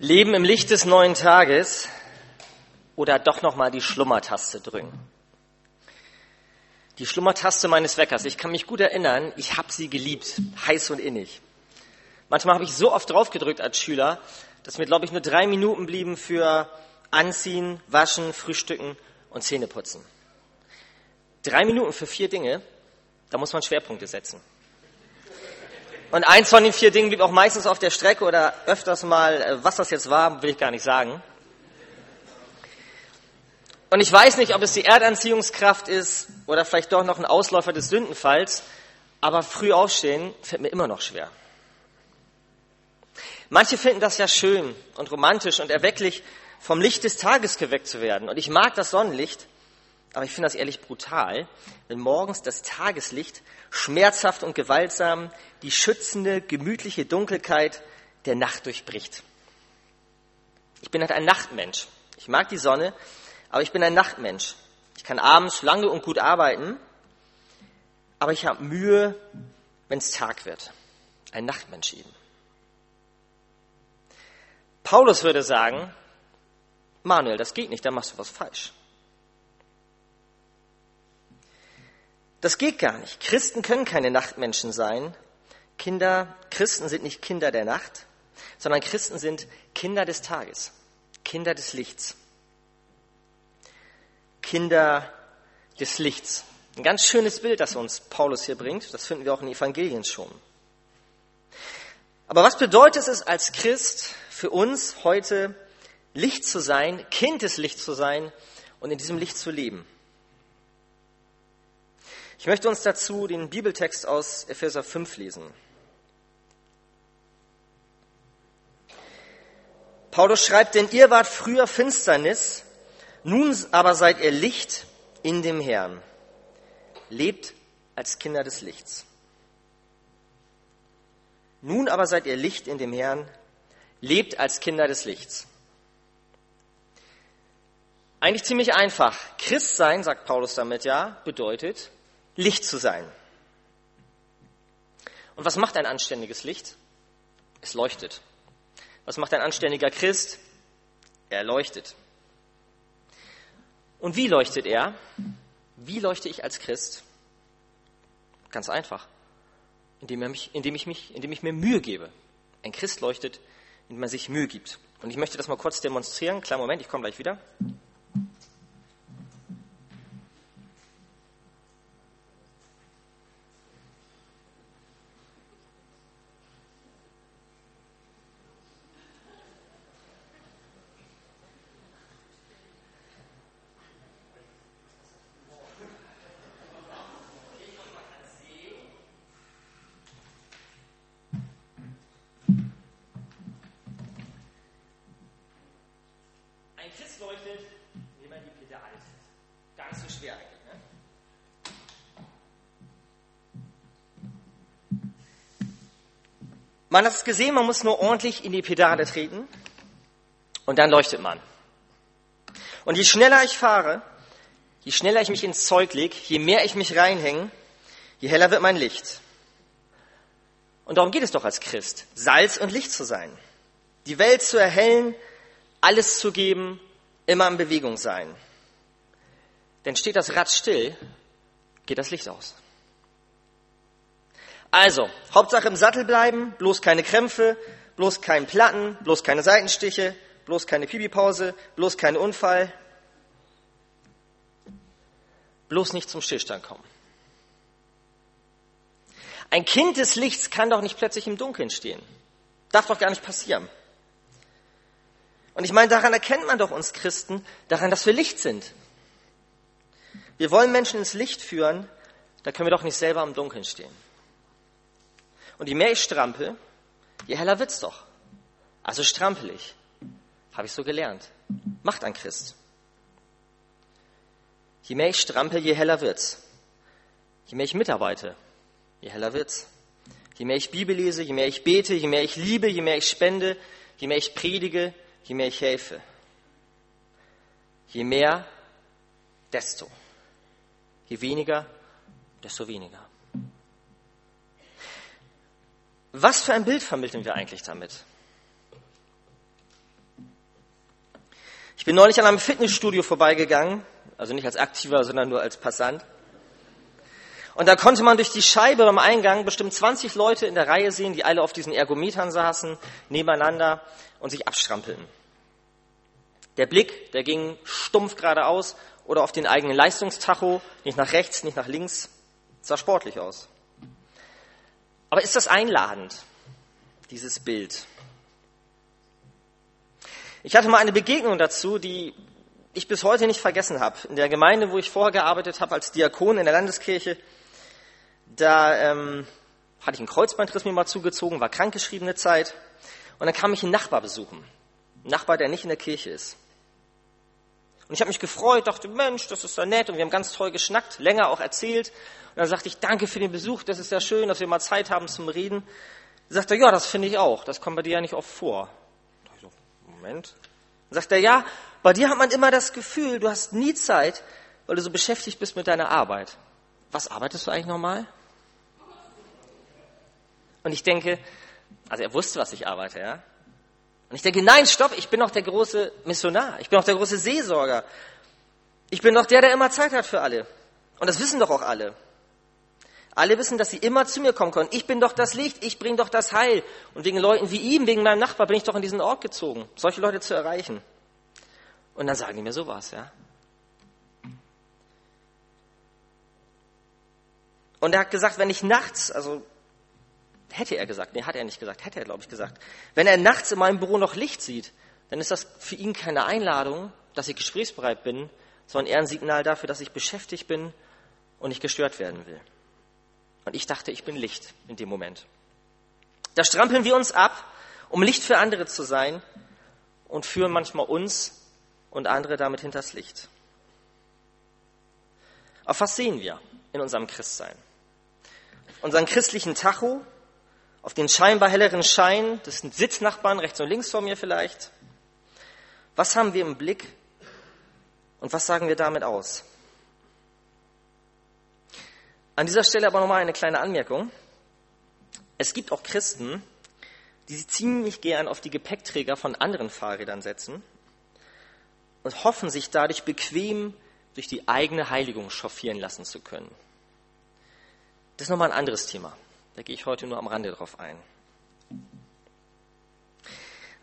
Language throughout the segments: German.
Leben im Licht des neuen Tages oder doch nochmal die Schlummertaste drücken. Die Schlummertaste meines Weckers. Ich kann mich gut erinnern, ich habe sie geliebt, heiß und innig. Manchmal habe ich so oft draufgedrückt als Schüler, dass mir, glaube ich, nur drei Minuten blieben für Anziehen, Waschen, Frühstücken und Zähneputzen. Drei Minuten für vier Dinge, da muss man Schwerpunkte setzen. Und eins von den vier Dingen blieb auch meistens auf der Strecke oder öfters mal, äh, was das jetzt war, will ich gar nicht sagen. Und ich weiß nicht, ob es die Erdanziehungskraft ist oder vielleicht doch noch ein Ausläufer des Sündenfalls, aber früh aufstehen fällt mir immer noch schwer. Manche finden das ja schön und romantisch und erwecklich, vom Licht des Tages geweckt zu werden. Und ich mag das Sonnenlicht, aber ich finde das ehrlich brutal, wenn morgens das Tageslicht schmerzhaft und gewaltsam die schützende, gemütliche Dunkelheit der Nacht durchbricht. Ich bin halt ein Nachtmensch. Ich mag die Sonne, aber ich bin ein Nachtmensch. Ich kann abends lange und gut arbeiten, aber ich habe Mühe, wenn es Tag wird. Ein Nachtmensch eben. Paulus würde sagen, Manuel, das geht nicht, da machst du was falsch. Das geht gar nicht. Christen können keine Nachtmenschen sein. Kinder, Christen sind nicht Kinder der Nacht, sondern Christen sind Kinder des Tages, Kinder des Lichts. Kinder des Lichts. Ein ganz schönes Bild, das uns Paulus hier bringt. Das finden wir auch in Evangelien schon. Aber was bedeutet es als Christ für uns heute, Licht zu sein, Kind des Lichts zu sein und in diesem Licht zu leben? Ich möchte uns dazu den Bibeltext aus Epheser 5 lesen. Paulus schreibt, denn ihr wart früher Finsternis, nun aber seid ihr Licht in dem Herrn. Lebt als Kinder des Lichts. Nun aber seid ihr Licht in dem Herrn. Lebt als Kinder des Lichts. Eigentlich ziemlich einfach. Christ sein, sagt Paulus damit ja, bedeutet Licht zu sein. Und was macht ein anständiges Licht? Es leuchtet. Was macht ein anständiger Christ? Er leuchtet. Und wie leuchtet er? Wie leuchte ich als Christ? Ganz einfach. Indem, er mich, indem, ich mich, indem ich mir Mühe gebe. Ein Christ leuchtet, indem er sich Mühe gibt. Und ich möchte das mal kurz demonstrieren. Kleinen Moment, ich komme gleich wieder. Man hat es gesehen, man muss nur ordentlich in die Pedale treten und dann leuchtet man. Und je schneller ich fahre, je schneller ich mich ins Zeug lege, je mehr ich mich reinhänge, je heller wird mein Licht. Und darum geht es doch als Christ, Salz und Licht zu sein. Die Welt zu erhellen, alles zu geben, immer in Bewegung sein. Denn steht das Rad still, geht das Licht aus. Also, Hauptsache im Sattel bleiben, bloß keine Krämpfe, bloß kein Platten, bloß keine Seitenstiche, bloß keine Pipipause, bloß kein Unfall, bloß nicht zum Stillstand kommen. Ein Kind des Lichts kann doch nicht plötzlich im Dunkeln stehen. Darf doch gar nicht passieren. Und ich meine, daran erkennt man doch uns Christen, daran, dass wir Licht sind. Wir wollen Menschen ins Licht führen, da können wir doch nicht selber im Dunkeln stehen. Und je mehr ich strampel, je heller wird's doch. Also strampel ich. Habe ich so gelernt. Macht ein Christ. Je mehr ich strampel, je heller wird's. Je mehr ich mitarbeite, je heller wird's. Je mehr ich Bibel lese, je mehr ich bete, je mehr ich liebe, je mehr ich spende, je mehr ich predige, je mehr ich helfe. Je mehr, desto. Je weniger, desto weniger. Was für ein Bild vermitteln wir eigentlich damit? Ich bin neulich an einem Fitnessstudio vorbeigegangen, also nicht als Aktiver, sondern nur als Passant. Und da konnte man durch die Scheibe beim Eingang bestimmt 20 Leute in der Reihe sehen, die alle auf diesen Ergometern saßen, nebeneinander und sich abstrampeln. Der Blick, der ging stumpf geradeaus oder auf den eigenen Leistungstacho, nicht nach rechts, nicht nach links. sah sportlich aus. Aber ist das einladend, dieses Bild? Ich hatte mal eine Begegnung dazu, die ich bis heute nicht vergessen habe. In der Gemeinde, wo ich vorher gearbeitet habe als Diakon in der Landeskirche, da ähm, hatte ich einen Kreuzbandriss mir mal zugezogen, war krankgeschriebene Zeit. Und dann kam ich einen Nachbar besuchen. Ein Nachbar, der nicht in der Kirche ist. Und ich habe mich gefreut, dachte, Mensch, das ist ja nett. Und wir haben ganz toll geschnackt, länger auch erzählt. Und dann sagte ich, danke für den Besuch, das ist ja schön, dass wir mal Zeit haben zum Reden. Sagte er, ja, das finde ich auch, das kommt bei dir ja nicht oft vor. Ich so, Moment. Dann sagt er, ja, bei dir hat man immer das Gefühl, du hast nie Zeit, weil du so beschäftigt bist mit deiner Arbeit. Was arbeitest du eigentlich nochmal? Und ich denke, also er wusste, was ich arbeite, ja. Und ich denke, nein, stopp, ich bin doch der große Missionar, ich bin doch der große Seelsorger. Ich bin doch der, der immer Zeit hat für alle. Und das wissen doch auch alle. Alle wissen, dass sie immer zu mir kommen können. Ich bin doch das Licht, ich bringe doch das Heil. Und wegen Leuten wie ihm, wegen meinem Nachbar bin ich doch in diesen Ort gezogen, solche Leute zu erreichen. Und dann sagen die mir sowas, ja. Und er hat gesagt, wenn ich nachts, also Hätte er gesagt, nee, hat er nicht gesagt, hätte er, glaube ich, gesagt. Wenn er nachts in meinem Büro noch Licht sieht, dann ist das für ihn keine Einladung, dass ich gesprächsbereit bin, sondern eher ein Signal dafür, dass ich beschäftigt bin und nicht gestört werden will. Und ich dachte, ich bin Licht in dem Moment. Da strampeln wir uns ab, um Licht für andere zu sein und führen manchmal uns und andere damit hinters Licht. Auf was sehen wir in unserem Christsein? Unseren christlichen Tacho, auf den scheinbar helleren Schein, das sind Sitznachbarn rechts und links von mir vielleicht. Was haben wir im Blick und was sagen wir damit aus? An dieser Stelle aber nochmal eine kleine Anmerkung. Es gibt auch Christen, die sich ziemlich gern auf die Gepäckträger von anderen Fahrrädern setzen und hoffen, sich dadurch bequem durch die eigene Heiligung chauffieren lassen zu können. Das ist nochmal ein anderes Thema. Da gehe ich heute nur am Rande drauf ein.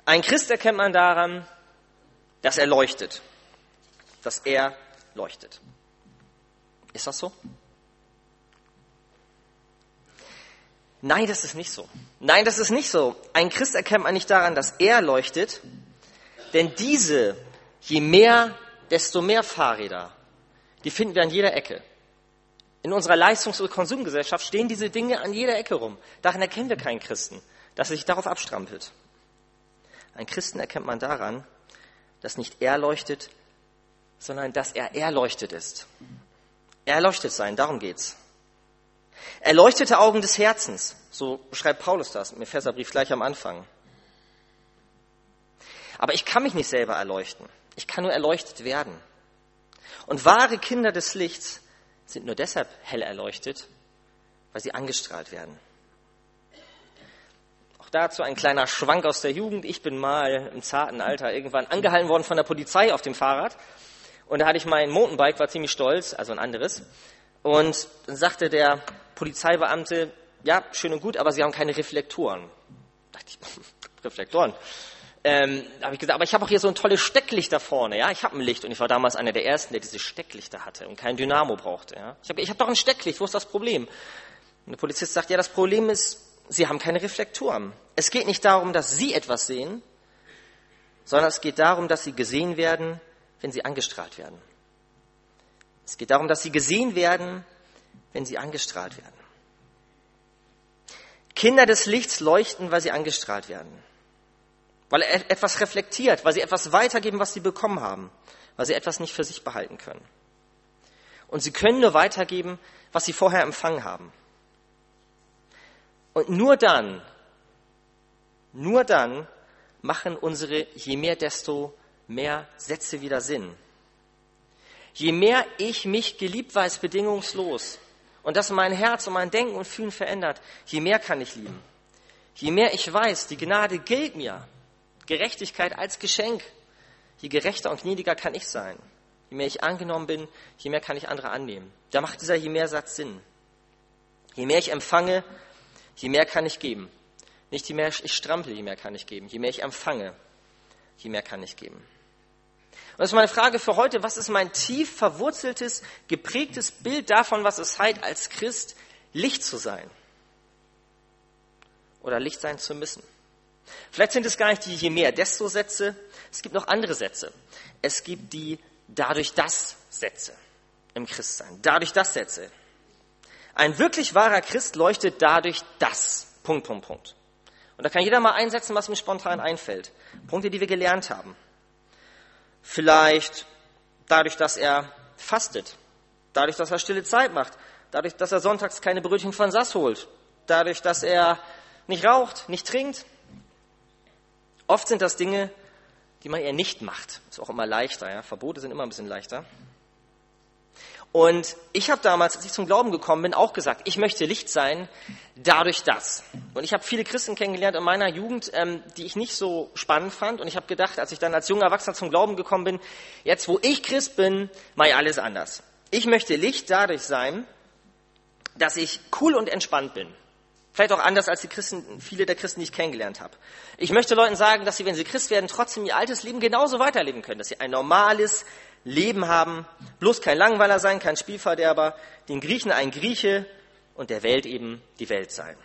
Ein Christ erkennt man daran, dass er leuchtet. Dass er leuchtet. Ist das so? Nein, das ist nicht so. Nein, das ist nicht so. Ein Christ erkennt man nicht daran, dass er leuchtet, denn diese, je mehr, desto mehr Fahrräder, die finden wir an jeder Ecke. In unserer Leistungs- und Konsumgesellschaft stehen diese Dinge an jeder Ecke rum. Daran erkennen wir keinen Christen, dass er sich darauf abstrampelt. Ein Christen erkennt man daran, dass nicht er leuchtet, sondern dass er erleuchtet ist. Erleuchtet sein, darum geht's. Erleuchtete Augen des Herzens, so beschreibt Paulus das im Epheserbrief gleich am Anfang. Aber ich kann mich nicht selber erleuchten. Ich kann nur erleuchtet werden. Und wahre Kinder des Lichts sind nur deshalb hell erleuchtet, weil sie angestrahlt werden. Auch dazu ein kleiner Schwank aus der Jugend. Ich bin mal im zarten Alter irgendwann angehalten worden von der Polizei auf dem Fahrrad. Und da hatte ich mein Mountainbike, war ziemlich stolz, also ein anderes. Und dann sagte der Polizeibeamte, ja, schön und gut, aber Sie haben keine Reflektoren. Da dachte ich, Reflektoren? Ähm, habe ich gesagt, aber ich habe auch hier so ein tolles Stecklicht da vorne, ja, ich habe ein Licht und ich war damals einer der ersten, der diese Stecklichter hatte und kein Dynamo brauchte, ja. Ich habe ich hab doch ein Stecklicht, wo ist das Problem? Und der Polizist sagt, ja, das Problem ist, Sie haben keine Reflektoren. Es geht nicht darum, dass Sie etwas sehen, sondern es geht darum, dass Sie gesehen werden, wenn Sie angestrahlt werden. Es geht darum, dass Sie gesehen werden, wenn Sie angestrahlt werden. Kinder des Lichts leuchten, weil sie angestrahlt werden weil er etwas reflektiert, weil sie etwas weitergeben, was sie bekommen haben, weil sie etwas nicht für sich behalten können. Und sie können nur weitergeben, was sie vorher empfangen haben. Und nur dann, nur dann machen unsere je mehr, desto mehr Sätze wieder Sinn. Je mehr ich mich geliebt weiß, bedingungslos, und das mein Herz und mein Denken und Fühlen verändert, je mehr kann ich lieben. Je mehr ich weiß, die Gnade gilt mir, Gerechtigkeit als Geschenk. je gerechter und gnädiger kann ich sein. Je mehr ich angenommen bin, je mehr kann ich andere annehmen. Da macht dieser je mehr Satz Sinn. Je mehr ich empfange, je mehr kann ich geben. Nicht je mehr ich strample, je mehr kann ich geben. Je mehr ich empfange, je mehr kann ich geben. Und das ist meine Frage für heute. Was ist mein tief verwurzeltes, geprägtes Bild davon, was es heißt, als Christ Licht zu sein? Oder Licht sein zu müssen? Vielleicht sind es gar nicht die je mehr, desto Sätze. Es gibt noch andere Sätze. Es gibt die dadurch das Sätze im Christsein. Dadurch das Sätze. Ein wirklich wahrer Christ leuchtet dadurch das. Punkt, Punkt, Punkt. Und da kann jeder mal einsetzen, was ihm spontan einfällt. Punkte, die wir gelernt haben. Vielleicht dadurch, dass er fastet. Dadurch, dass er stille Zeit macht. Dadurch, dass er sonntags keine Brötchen von Sass holt. Dadurch, dass er nicht raucht, nicht trinkt. Oft sind das Dinge, die man eher nicht macht. Ist auch immer leichter, ja. Verbote sind immer ein bisschen leichter. Und ich habe damals, als ich zum Glauben gekommen bin, auch gesagt, ich möchte Licht sein, dadurch das. Und ich habe viele Christen kennengelernt in meiner Jugend, ähm, die ich nicht so spannend fand. Und ich habe gedacht, als ich dann als junger Erwachsener zum Glauben gekommen bin, jetzt wo ich Christ bin, mache ich alles anders. Ich möchte Licht dadurch sein, dass ich cool und entspannt bin. Vielleicht auch anders als die Christen, viele der Christen, die ich kennengelernt habe. Ich möchte Leuten sagen, dass sie, wenn sie Christ werden, trotzdem ihr altes Leben genauso weiterleben können, dass sie ein normales Leben haben, bloß kein Langweiler sein, kein Spielverderber, den Griechen ein Grieche und der Welt eben die Welt sein.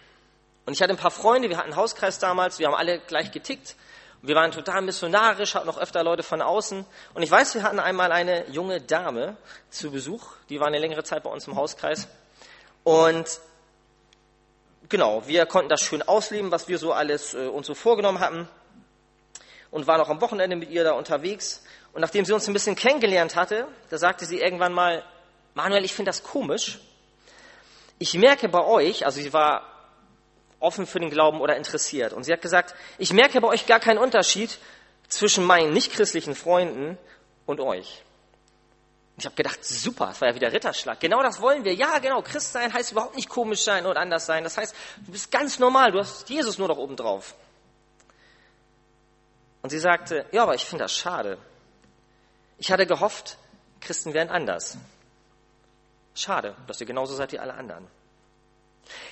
Und ich hatte ein paar Freunde, wir hatten einen Hauskreis damals, wir haben alle gleich getickt. Wir waren total missionarisch, hatten auch öfter Leute von außen. Und ich weiß, wir hatten einmal eine junge Dame zu Besuch, die war eine längere Zeit bei uns im Hauskreis. Und genau, wir konnten das schön ausleben, was wir so alles äh, uns so vorgenommen hatten und waren auch am Wochenende mit ihr da unterwegs. Und nachdem sie uns ein bisschen kennengelernt hatte, da sagte sie irgendwann mal, Manuel, ich finde das komisch. Ich merke bei euch, also sie war offen für den Glauben oder interessiert, und sie hat gesagt, ich merke bei euch gar keinen Unterschied zwischen meinen nichtchristlichen Freunden und euch. Ich habe gedacht, super, das war ja wieder Ritterschlag. Genau das wollen wir. Ja, genau, Christ sein heißt überhaupt nicht komisch sein und anders sein. Das heißt, du bist ganz normal, du hast Jesus nur noch oben drauf. Und sie sagte, ja, aber ich finde das schade. Ich hatte gehofft, Christen wären anders. Schade, dass ihr genauso seid wie alle anderen.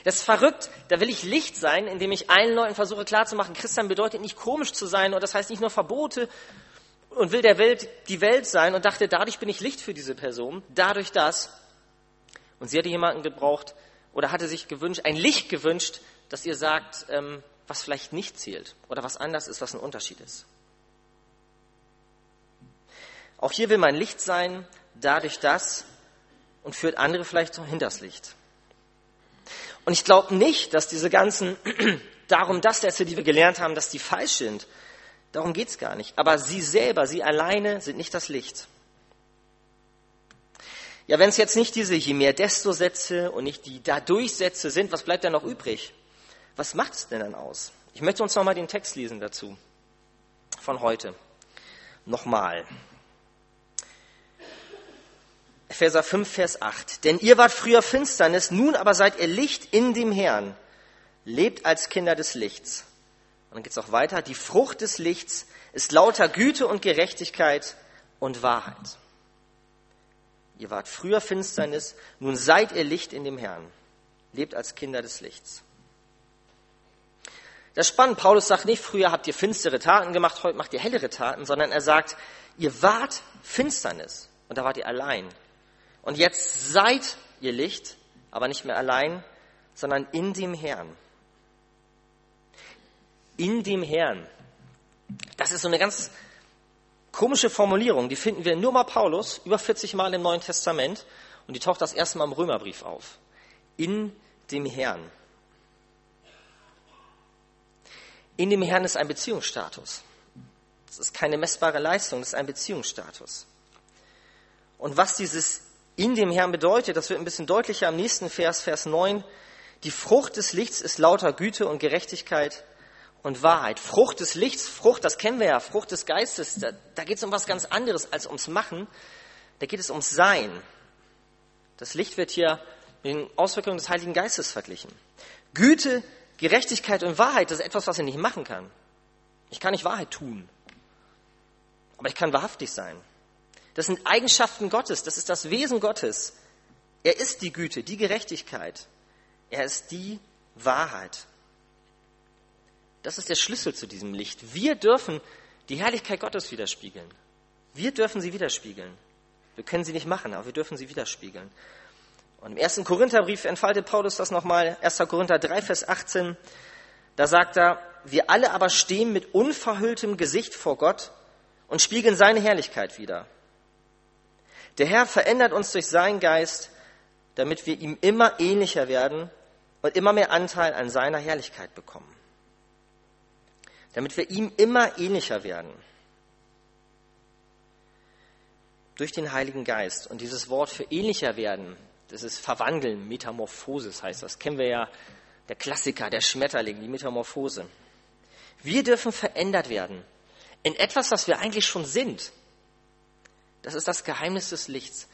Das ist verrückt. Da will ich Licht sein, indem ich allen Leuten versuche klarzumachen, Christian bedeutet nicht komisch zu sein und das heißt nicht nur Verbote und will der Welt die Welt sein und dachte, dadurch bin ich Licht für diese Person, dadurch das. Und sie hatte jemanden gebraucht oder hatte sich gewünscht, ein Licht gewünscht, dass ihr sagt, ähm, was vielleicht nicht zählt oder was anders ist, was ein Unterschied ist. Auch hier will mein Licht sein, dadurch das und führt andere vielleicht hinters Licht. Und ich glaube nicht, dass diese ganzen darum das Sätze, die wir gelernt haben, dass die falsch sind. Darum geht es gar nicht. Aber sie selber, sie alleine sind nicht das Licht. Ja, wenn es jetzt nicht diese je mehr desto Sätze und nicht die dadurch Sätze sind, was bleibt dann noch übrig? Was macht es denn dann aus? Ich möchte uns nochmal den Text lesen dazu. Von heute. Nochmal. Epheser 5, Vers 8. Denn ihr wart früher Finsternis, nun aber seid ihr Licht in dem Herrn. Lebt als Kinder des Lichts. Und dann geht es auch weiter. Die Frucht des Lichts ist lauter Güte und Gerechtigkeit und Wahrheit. Ihr wart früher Finsternis, nun seid ihr Licht in dem Herrn. Lebt als Kinder des Lichts. Das ist spannend. Paulus sagt nicht, früher habt ihr finstere Taten gemacht, heute macht ihr hellere Taten, sondern er sagt, ihr wart Finsternis und da wart ihr allein. Und jetzt seid ihr Licht, aber nicht mehr allein, sondern in dem Herrn. In dem Herrn. Das ist so eine ganz komische Formulierung, die finden wir nur mal Paulus über 40 Mal im Neuen Testament und die taucht das erste Mal im Römerbrief auf. In dem Herrn. In dem Herrn ist ein Beziehungsstatus. Das ist keine messbare Leistung, das ist ein Beziehungsstatus. Und was dieses in dem Herrn bedeutet, das wird ein bisschen deutlicher am nächsten Vers, Vers 9. Die Frucht des Lichts ist lauter Güte und Gerechtigkeit und Wahrheit. Frucht des Lichts, Frucht, das kennen wir ja, Frucht des Geistes, da, da geht es um was ganz anderes als ums Machen. Da geht es ums Sein. Das Licht wird hier mit den Auswirkungen des Heiligen Geistes verglichen. Güte, Gerechtigkeit und Wahrheit, das ist etwas, was ich nicht machen kann. Ich kann nicht Wahrheit tun. aber ich kann wahrhaftig sein. Das sind Eigenschaften Gottes, das ist das Wesen Gottes. Er ist die Güte, die Gerechtigkeit. Er ist die Wahrheit. Das ist der Schlüssel zu diesem Licht. Wir dürfen die Herrlichkeit Gottes widerspiegeln. Wir dürfen sie widerspiegeln. Wir können sie nicht machen, aber wir dürfen sie widerspiegeln. Und im ersten Korintherbrief entfaltet Paulus das nochmal, 1. Korinther 3, Vers 18. Da sagt er, wir alle aber stehen mit unverhülltem Gesicht vor Gott und spiegeln seine Herrlichkeit wider. Der Herr verändert uns durch seinen Geist, damit wir ihm immer ähnlicher werden und immer mehr Anteil an seiner Herrlichkeit bekommen. Damit wir ihm immer ähnlicher werden. Durch den Heiligen Geist. Und dieses Wort für ähnlicher werden, das ist Verwandeln, Metamorphosis heißt das. Kennen wir ja, der Klassiker, der Schmetterling, die Metamorphose. Wir dürfen verändert werden in etwas, was wir eigentlich schon sind. Das ist das Geheimnis des Lichts.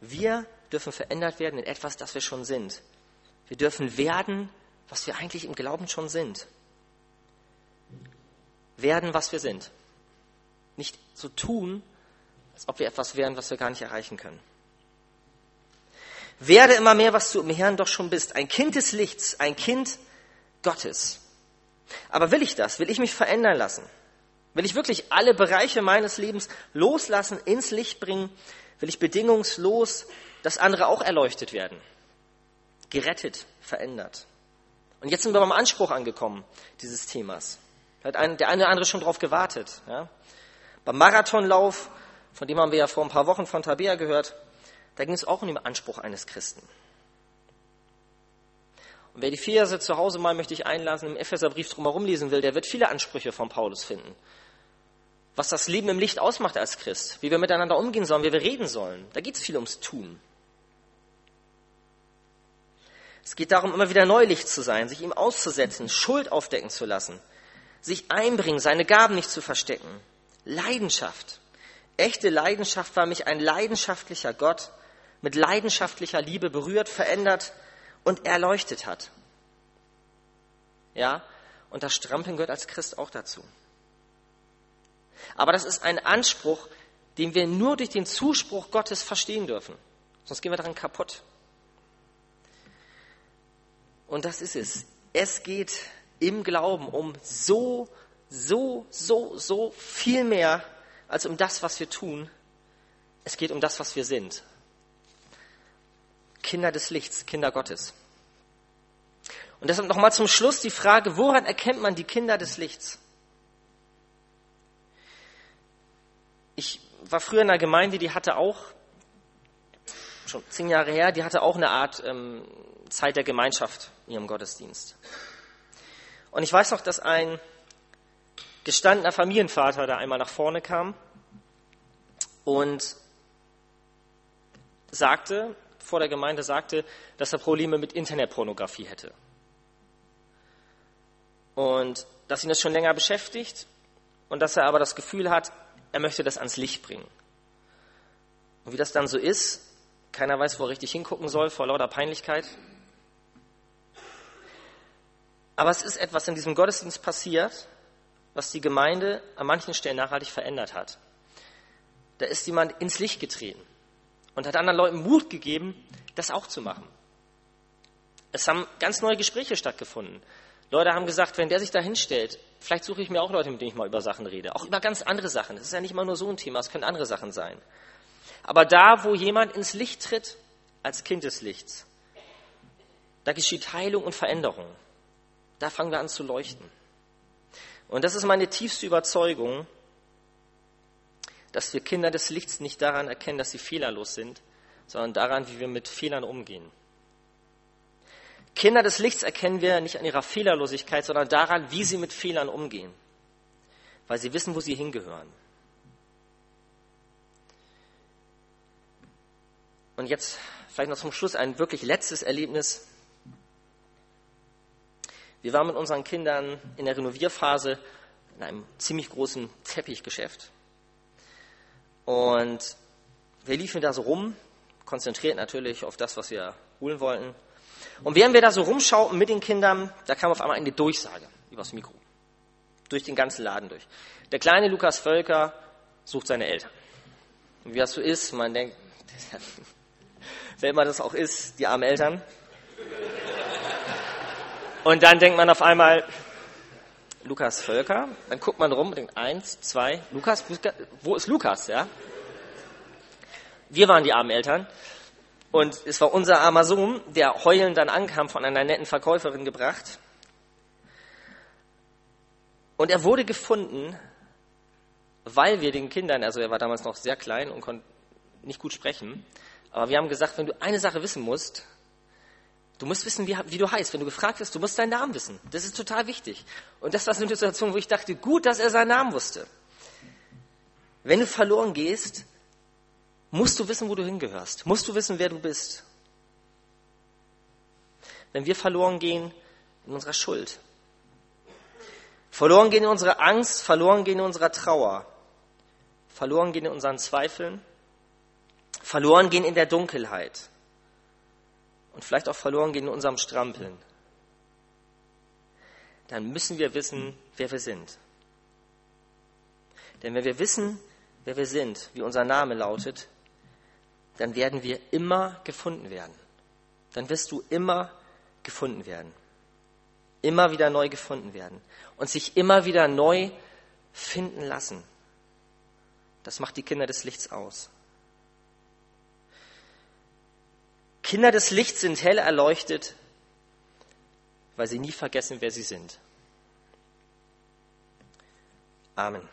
Wir dürfen verändert werden in etwas, das wir schon sind. Wir dürfen werden, was wir eigentlich im Glauben schon sind. Werden, was wir sind. Nicht so tun, als ob wir etwas wären, was wir gar nicht erreichen können. Werde immer mehr, was du im Herrn doch schon bist. Ein Kind des Lichts, ein Kind Gottes. Aber will ich das? Will ich mich verändern lassen? Will ich wirklich alle Bereiche meines Lebens loslassen, ins Licht bringen? Will ich bedingungslos, dass andere auch erleuchtet werden? Gerettet, verändert. Und jetzt sind wir beim Anspruch angekommen dieses Themas. Da hat der eine oder andere schon drauf gewartet. Ja? Beim Marathonlauf, von dem haben wir ja vor ein paar Wochen von Tabea gehört, da ging es auch um den Anspruch eines Christen. Und wer die Verse zu Hause mal möchte ich einlassen, im Epheserbrief drumherum lesen will, der wird viele Ansprüche von Paulus finden. Was das Leben im Licht ausmacht als Christ, wie wir miteinander umgehen sollen, wie wir reden sollen. Da geht es viel ums Tun. Es geht darum, immer wieder Neulicht zu sein, sich ihm auszusetzen, Schuld aufdecken zu lassen, sich einbringen, seine Gaben nicht zu verstecken. Leidenschaft. Echte Leidenschaft war mich ein leidenschaftlicher Gott, mit leidenschaftlicher Liebe berührt, verändert und erleuchtet hat. Ja, und das Strampeln gehört als Christ auch dazu. Aber das ist ein Anspruch, den wir nur durch den Zuspruch Gottes verstehen dürfen. Sonst gehen wir daran kaputt. Und das ist es. Es geht im Glauben um so, so, so, so viel mehr als um das, was wir tun. Es geht um das, was wir sind. Kinder des Lichts, Kinder Gottes. Und deshalb nochmal zum Schluss die Frage, woran erkennt man die Kinder des Lichts? Ich war früher in einer Gemeinde, die hatte auch, schon zehn Jahre her, die hatte auch eine Art ähm, Zeit der Gemeinschaft in ihrem Gottesdienst. Und ich weiß noch, dass ein gestandener Familienvater da einmal nach vorne kam und sagte, vor der Gemeinde sagte, dass er Probleme mit Internetpornografie hätte. Und dass ihn das schon länger beschäftigt und dass er aber das Gefühl hat, er möchte das ans Licht bringen. Und wie das dann so ist, keiner weiß, wo er richtig hingucken soll, vor lauter Peinlichkeit. Aber es ist etwas in diesem Gottesdienst passiert, was die Gemeinde an manchen Stellen nachhaltig verändert hat. Da ist jemand ins Licht getreten und hat anderen Leuten Mut gegeben, das auch zu machen. Es haben ganz neue Gespräche stattgefunden. Leute haben gesagt, wenn der sich da hinstellt, vielleicht suche ich mir auch Leute, mit denen ich mal über Sachen rede. Auch über ganz andere Sachen. Das ist ja nicht immer nur so ein Thema, es können andere Sachen sein. Aber da, wo jemand ins Licht tritt, als Kind des Lichts, da geschieht Heilung und Veränderung. Da fangen wir an zu leuchten. Und das ist meine tiefste Überzeugung, dass wir Kinder des Lichts nicht daran erkennen, dass sie fehlerlos sind, sondern daran, wie wir mit Fehlern umgehen. Kinder des Lichts erkennen wir nicht an ihrer Fehlerlosigkeit, sondern daran, wie sie mit Fehlern umgehen, weil sie wissen, wo sie hingehören. Und jetzt vielleicht noch zum Schluss ein wirklich letztes Erlebnis. Wir waren mit unseren Kindern in der Renovierphase in einem ziemlich großen Teppichgeschäft. Und wir liefen da so rum, konzentriert natürlich auf das, was wir holen wollten. Und während wir da so rumschauten mit den Kindern, da kam auf einmal eine Durchsage übers Mikro. Durch den ganzen Laden durch. Der kleine Lukas Völker sucht seine Eltern. Und wie das so ist, man denkt, wer immer das auch ist, die armen Eltern. Und dann denkt man auf einmal, Lukas Völker, dann guckt man rum und denkt, eins, zwei, Lukas, wo ist Lukas, ja? Wir waren die armen Eltern. Und es war unser armer Sohn, der heulend dann ankam, von einer netten Verkäuferin gebracht. Und er wurde gefunden, weil wir den Kindern, also er war damals noch sehr klein und konnte nicht gut sprechen, aber wir haben gesagt, wenn du eine Sache wissen musst, du musst wissen, wie, wie, du heißt. Wenn du gefragt wirst, du musst deinen Namen wissen. Das ist total wichtig. Und das war so eine Situation, wo ich dachte, gut, dass er seinen Namen wusste. Wenn du verloren gehst, musst du wissen, wo du hingehörst. Musst du wissen, wer du bist. Wenn wir verloren gehen in unserer Schuld, verloren gehen in unserer Angst, verloren gehen in unserer Trauer, verloren gehen in unseren Zweifeln, verloren gehen in der Dunkelheit und vielleicht auch verloren gehen in unserem Strampeln, dann müssen wir wissen, wer wir sind. Denn wenn wir wissen, wer wir sind, wie unser Name lautet, dann werden wir immer gefunden werden. Dann wirst du immer gefunden werden. Immer wieder neu gefunden werden. Und sich immer wieder neu finden lassen. Das macht die Kinder des Lichts aus. Kinder des Lichts sind hell erleuchtet, weil sie nie vergessen, wer sie sind. Amen.